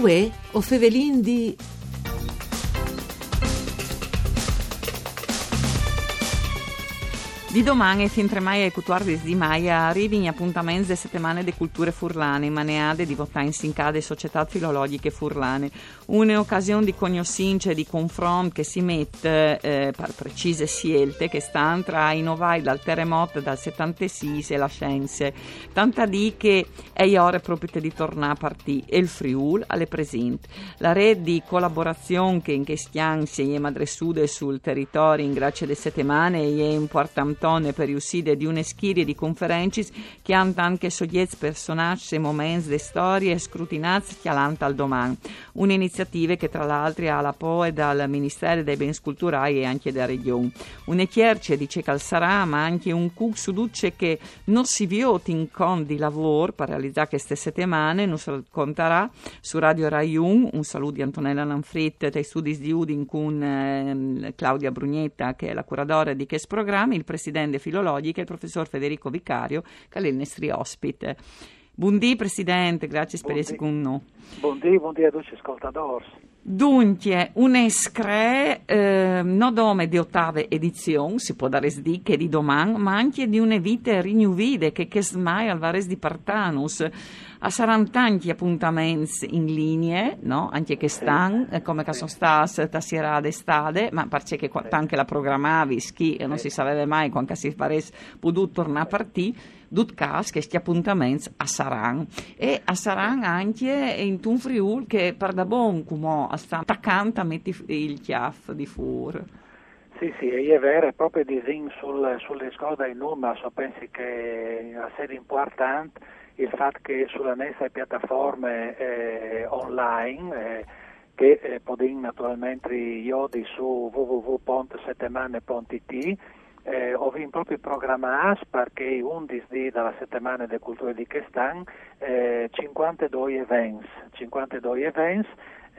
Uè, o fevelin di Di domani e tre mai ai cutuardis di Maia arrivi appuntamenti de settimane de culture furlane, maneade di votare in sincade società filologiche furlane. Un'occasione di cognoscenza e di confronto che si mette eh, per precise scelte che stanno tra i novai dal terremoto dal 76 e la scienze. Tanta di che è ora proprio di tornare a partire il Friul alle presente. La rete di collaborazione che in questione si è madresude sul territorio in grazie alle settimane è importante tonne per uscire di una schiera di conferenze che hanno anche soggetti personaggi e momenti di storie scrutinati chialante al domani. Un'iniziativa che tra l'altro ha la POE dal Ministero dei Beni Culturali e anche da Regione. Un'eccherce dice che sarà, ma anche un cuc su duce che non si vioti in con di lavoro per realizzare queste settimane, non si racconterà su Radio Rai 1. Un saluto di Antonella Lanfrit dai studi di Udin con eh, Claudia Brugnetta che è la curatore di questo programma, il presidente presidente filologica, il professor Federico Vicario, che è il nostro ospite. Buondì Presidente, grazie per essere con noi. Buondì, buondì a tutti gli ascoltatori. Dunque, un'escre eh, non nome di ottave edizione, si può dare di che di domani, ma anche di una vita rinuvide che che smai al vares di Partanus. A saranno tanti appuntamenti in linea, no? anche che stanno, sì. come che sono stati stasera d'estate, ma perché che anche la programmavi, chi sì. non si sapeva mai quando si faresse potuto tornare a partire dut cas che sti appuntamenti a Saran e a Saran anche in Tun Friul che per da bon come sta attaccante a metti il chiaff di fur. Sì, sì, è vero, è proprio disin sul, sulle scode in numero, so pensi che è assai importante il fatto che sulle nostre piattaforme eh, online eh, che eh, podin naturalmente io di su www.settemane.it eh, ho vinto proprio il programma AS perché 11 di dalla settimana delle culture di Kestan eh, 52 events, 52 events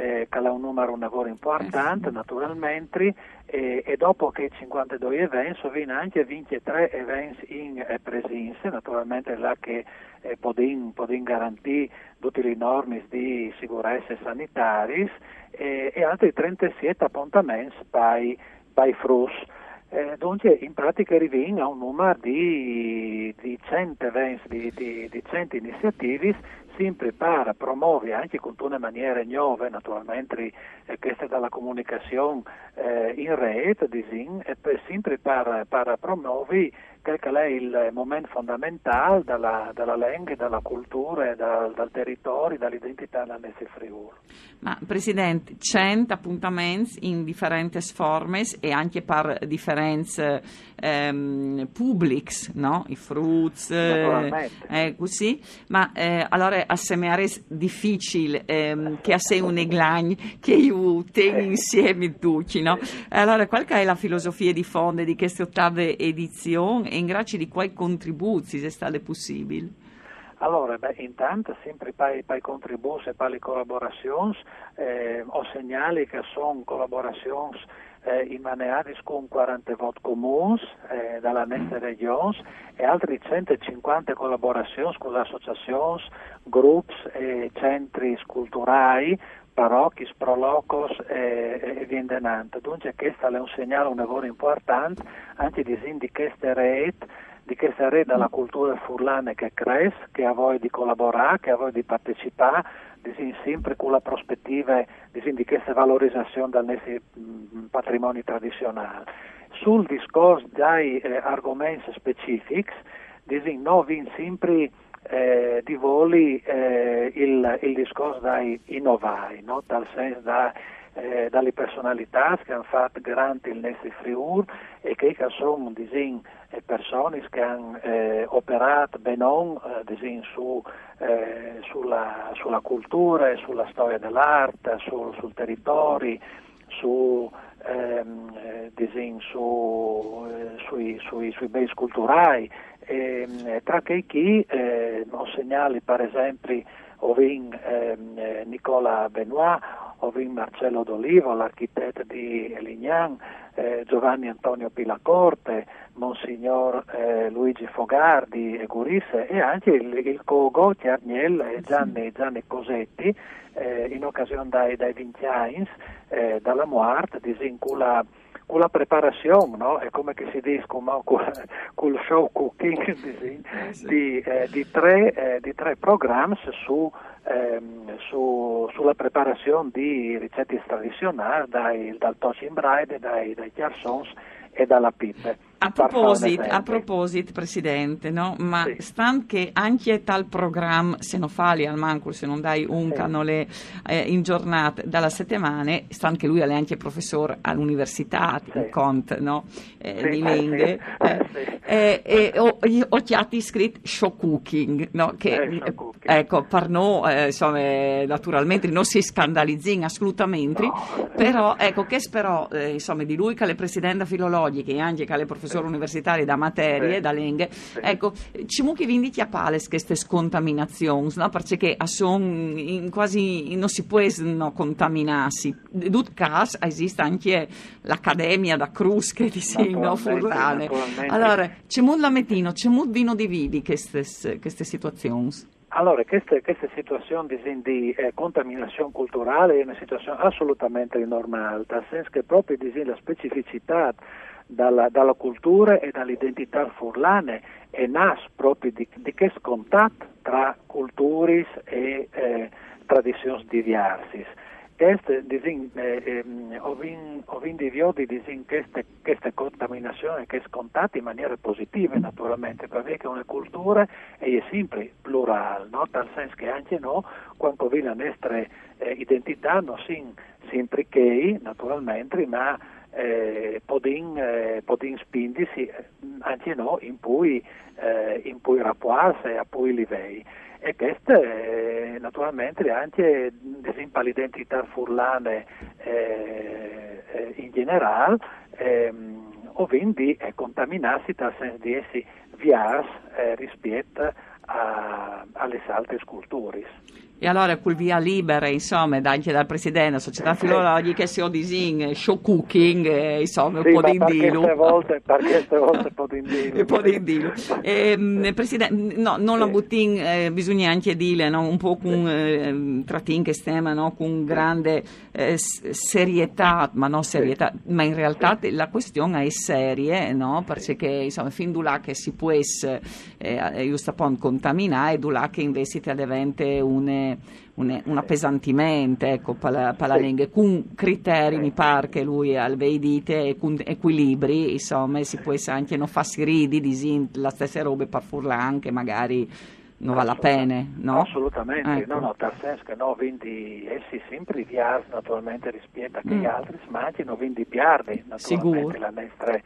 eh, che un numero un lavoro importante eh naturalmente e, e, dopo che 52 events ho vinto anche 23 events in eh, presenza naturalmente là che eh, podin, podin garantire tutte le norme di sicurezza sanitaria e, e altri 37 appuntamenti per, per FRUS eh, dunque in pratica arriviamo a un numero di, di 100 eventi, di, di, di 100 iniziative sempre per promuovere anche con una maniera nuove, naturalmente eh, questa dalla comunicazione eh, in rete, disin, e per, sempre per, promuovere quel che è il momento fondamentale della, della lingua, della cultura, dal, dal territorio, dall'identità della Messi Friuli. Ma Presidente, 100 appuntamenti in differenti forme e anche per differenze ehm, publics, no? I fruits, eh, così, ma eh, allora assegnare è difficile ehm, che a sé un eglagne che io tengo insieme tutti, no? Allora, qual è la filosofia di fondo di queste ottave edizioni? e grazie di quali contributi se state possibile? Allora, beh, intanto sempre per i contributi e per le collaborazioni, eh, ho segnali che sono collaborazioni eh, in maneadis con 40 voti comuni eh, dalla nostra regione e altri 150 collaborazioni con associazioni, gruppi e centri culturali parrocchi, prolocos e, e viendenante. Dunque questo è un segnale, un lavoro importante anche di queste reti di questa rete della cultura furlane che cresce, che ha voglia di collaborare, che ha voglia di partecipare, sempre con la prospettiva di questa valorizzazione del nostro mm, patrimonio tradizionale. Sul discorso dei eh, argomenti specifici, disin, noi sempre eh, di voli eh, il, il, discorso dai innovai, no? dal senso da, eh, dalle personalità che hanno fatto grande il nostro Friul e che sono disin, eh, persone che hanno eh, operato benon disin, su, eh, sulla, sulla, cultura, sulla storia dell'arte, sul, sul territorio, su, ehm, disin, su, sui, sui, sui beni culturali ehm, tra che chi eh, non segnali per esempio Ovin ehm, eh, Nicola Benoit Ovin Marcello D'Olivo, l'architetto di Elignan, eh, Giovanni Antonio Pilacorte, Monsignor eh, Luigi Fogardi e Gurisse e anche il, il Cogo, Chiarniel e Gianni, Gianni Cosetti eh, in occasione dai, dai 20 anni eh, dalla Muart, disincula con la preparazione, no? è come si dice con, con il show cooking di, eh, di, eh, di, tre, eh, di tre programmi su, ehm, su, sulla preparazione di ricette tradizionali dal Toci in Braide, dai, dai Chiarsons e dalla Pippe. A proposito, a proposito, Presidente, no? ma sì. stan che anche tal programma, se non fali al mancul, se non dai un sì. canole eh, in giornata dalla settimana, stan che lui è anche professore all'università sì. Cont, no? eh, sì, di lingue, eh, eh, e ho, ho chiati scritto show cooking, no? che, eh, show ecco, per noi, insomma, naturalmente non si scandalizzi assolutamente, no. però, ecco, che spero, insomma, di lui che è presidente filologica e anche che è professore professore universitario da materie, da lingue, ecco, ci mucchi vindi chiapales queste scontaminazioni, no? perché son quasi non si può contaminarsi. In tutto caso esiste anche l'Accademia da Cruz che di Signo Furlane. Allora, c'è molto lamentino, c'è molto vino di vidi queste, queste situazioni. Allora, questa, questa situazione di eh, contaminazione culturale è una situazione assolutamente normale, nel senso che proprio la specificità dalla, dalla, cultura e dall'identità furlane e nasce proprio di, di che scontatto tra culture e eh, tradizioni diverse. Queste, disin, eh, eh, ovin, di viodi disin queste, queste contaminazioni che scontate in maniera positiva naturalmente, perché una cultura è sempre plurale, no? senso che anche noi, quando vi la nostra eh, identità non si sempre che naturalmente, ma eh, podin, eh, podin spindersi eh, anche no, in cui, eh, in cui rapportarsi a cui livelli. E questo eh, naturalmente anche esempio l'identità furlane eh, eh, in generale ehm, o quindi è contaminarsi dal senso di essi vias rispetto a, alle altre sculture. E allora quel via libera, insomma, anche dal Presidente della Società Filologica, si disin show cooking, eh, insomma, sì, un po' di indilu. Queste volte, per queste volte un po' di indilu. un po' di indilu. Eh, Presidente, no, non sì. la buttin, eh, bisogna anche dire, no, un po' con eh, trattin che stemma, no, con grande eh, serietà, ma non serietà, sì. ma in realtà sì. la questione è seria, no, perché, insomma, fin là che si può essere, eh, giusto contaminare, e là che invece diventa un un, un appesantimento ecco, per la, per la sì. con criteri mi pare che lui dite e con equilibri, insomma, si può anche non farsi ridi, disin, la stessa roba per furla anche magari non vale la pena, no? Assolutamente, ecco. no, no, nel senso che no, quindi essi sempre viars naturalmente rispetto a che mm. gli altri immagino, quindi piardi naturalmente la nostra,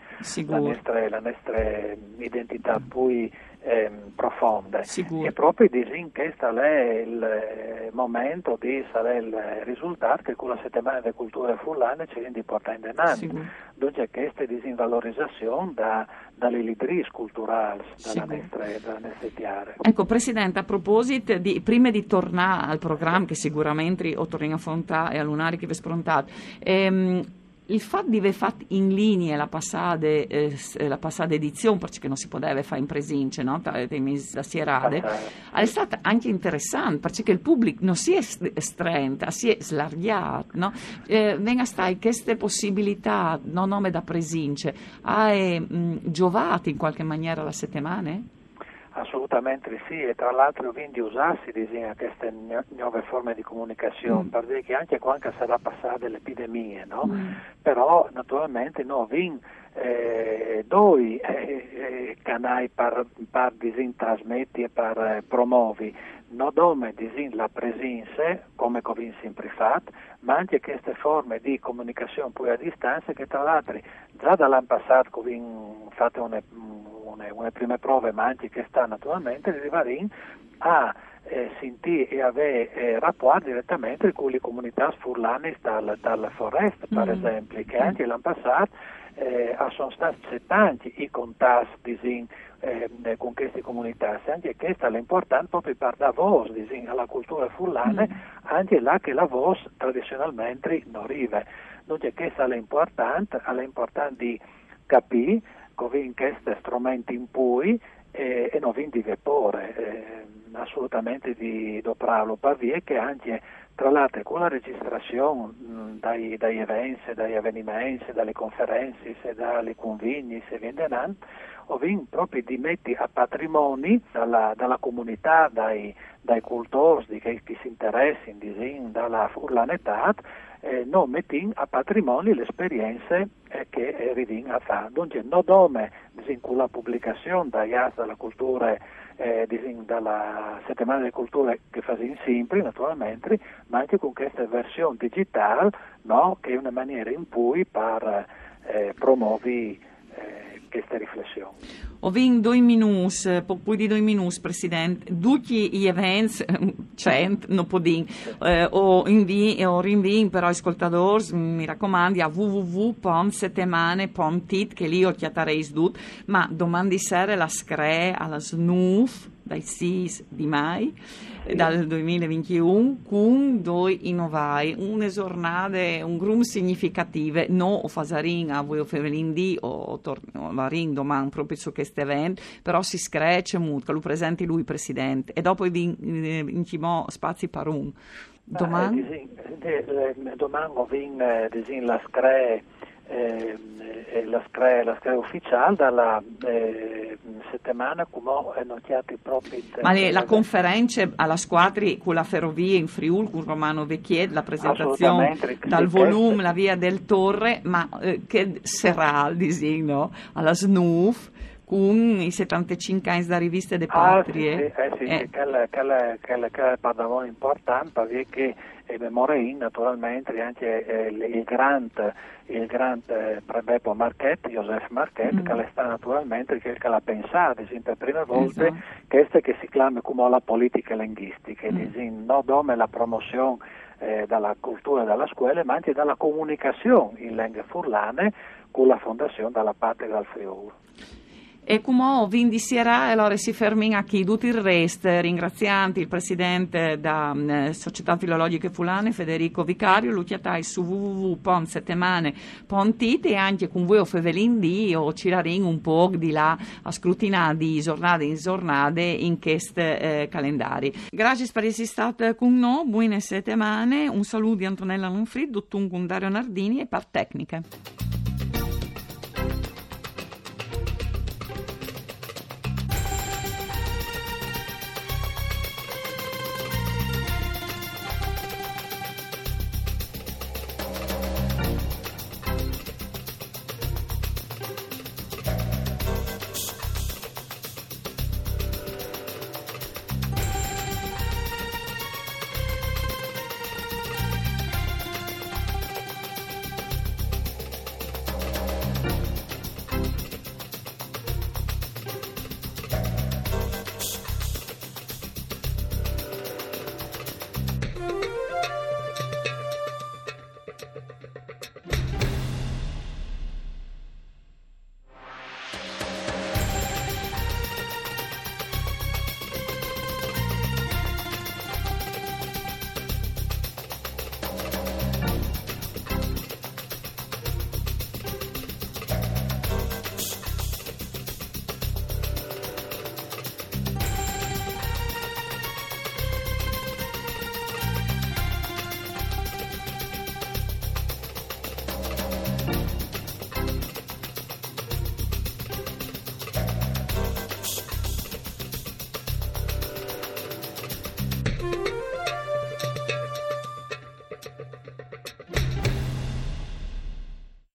la nostra, la nostra identità, poi eh, profonde Sicuro. e proprio disin questo è il eh, momento di sarà il risultato che con la settimana delle culture fulane ci viene portare in dove questa disinvalorizzazione da, dalle librerie culturali dalla nostra, dalla nostra tiare. Ecco Presidente, a proposito di, prima di tornare al programma che sicuramente o torniamo a affrontare e a Lunari che vi sprontate ehm, il fatto di aver fatto in linea la passata, eh, la passata edizione, perché non si poteva fare in presenza, no? da Sierade, è stato anche interessante, perché il pubblico non si è stretto, si è slargato, no? eh, venga stai queste possibilità, non nome da presenza, ha giovato in qualche maniera la settimana? Assolutamente sì, e tra l'altro quindi usarsi disegna queste nuove forme di comunicazione, mm. perché anche quando sarà passata l'epidemia, no? mm. però naturalmente no, vin eh, due eh, eh, canali per, per trasmetti e per eh, promuovi, non disin la presenza, come covin sempre fatto, ma anche queste forme di comunicazione poi a distanza che tra l'altro già dall'anno passato covin fatto una una, una prime prove, ma anche che sta naturalmente, arrivare a eh, sentire e avere eh, rapporti direttamente con le comunità furlane dalla, dalla foresta, per mm. esempio, che anche l'anno passato eh, sono stati tanti i contatti eh, con queste comunità, anche questa è importante proprio per la voce alla cultura furlana, mm. anche là che la voce tradizionalmente non arriva. Dunque questa è importante, è importante di capire come in questi strumenti cui eh, e non di vapore, eh, assolutamente di dopralo, pavie che anche tra l'altro con la registrazione mh, dai, dai eventi, dagli avvenimenti, dalle conferenze, dalle convegni, se venderanno, o vin proprio di metti a patrimoni dalla, dalla comunità, dai, dai cultori, di chi, si interessa in disin, dalla furlanetà, eh, non metti a patrimoni le esperienze che ridin a fare. Dunque, non dome disin, con la pubblicazione dalla cultura eh, dalla settimana delle culture che fa in sempre naturalmente, ma anche con questa versione digitale no? che è una maniera in cui per eh, promuovi eh, queste riflessioni. Ho vinto due minuti, più di due minuti, Presidente. Tutti gli eventi, cent, non può dire, eh, o, invi, o però ascoltatori, mi raccomando, a www.settemane.it, che lì ho chiatarei tutto, ma domani sera la scre alla snuf, dai 6 di mai dal 2021 con due innovai, un giornate, un grum significative, no o fasarin a voi o fevelin di o varin domani proprio su questo evento, però si screce molto, lo presenti lui presidente e dopo in, in, in spazi per un. Domani? Eh, domani ho vinto eh, la scre eh, la, scre, la scre ufficiale dalla eh, settimana come ho notiato proprio ma le, la conferenza alla squadra con la ferrovia in Friuli con Romano Vecchiet la presentazione dal volume la via del Torre ma eh, che sarà il disegno? Alla SNUF con i 75 anni da riviste de patrie ah, sì, sì, eh, sì, eh. Che, che, che, che è un importante perché e memoria naturalmente anche eh, il grant il grant eh, Prebepo Marchetti, Joseph Marchetti, mm. che sta naturalmente che, l'ha pensato, per prime volte, esatto. questa che si chiama come la politica linguistica, mm. non dome la promozione eh, dalla cultura e dalla scuola, ma anche dalla comunicazione in lingue furlane con la fondazione della patria del Friuli. E come vindi sera, allora si fermina qui tutto il resto, ringrazianti il presidente da eh, Società Filologiche Fulane, Federico Vicario, lo chiatai su www.settemane.it e anche con voi o Fevelin di o Cirarin un po' di là a scrutinare di giornate in giornate in questi eh, calendari. Grazie per essere stato con noi, buone settimane, un saluto di Antonella Lonfrid, Dottun Dario Nardini e par tecniche.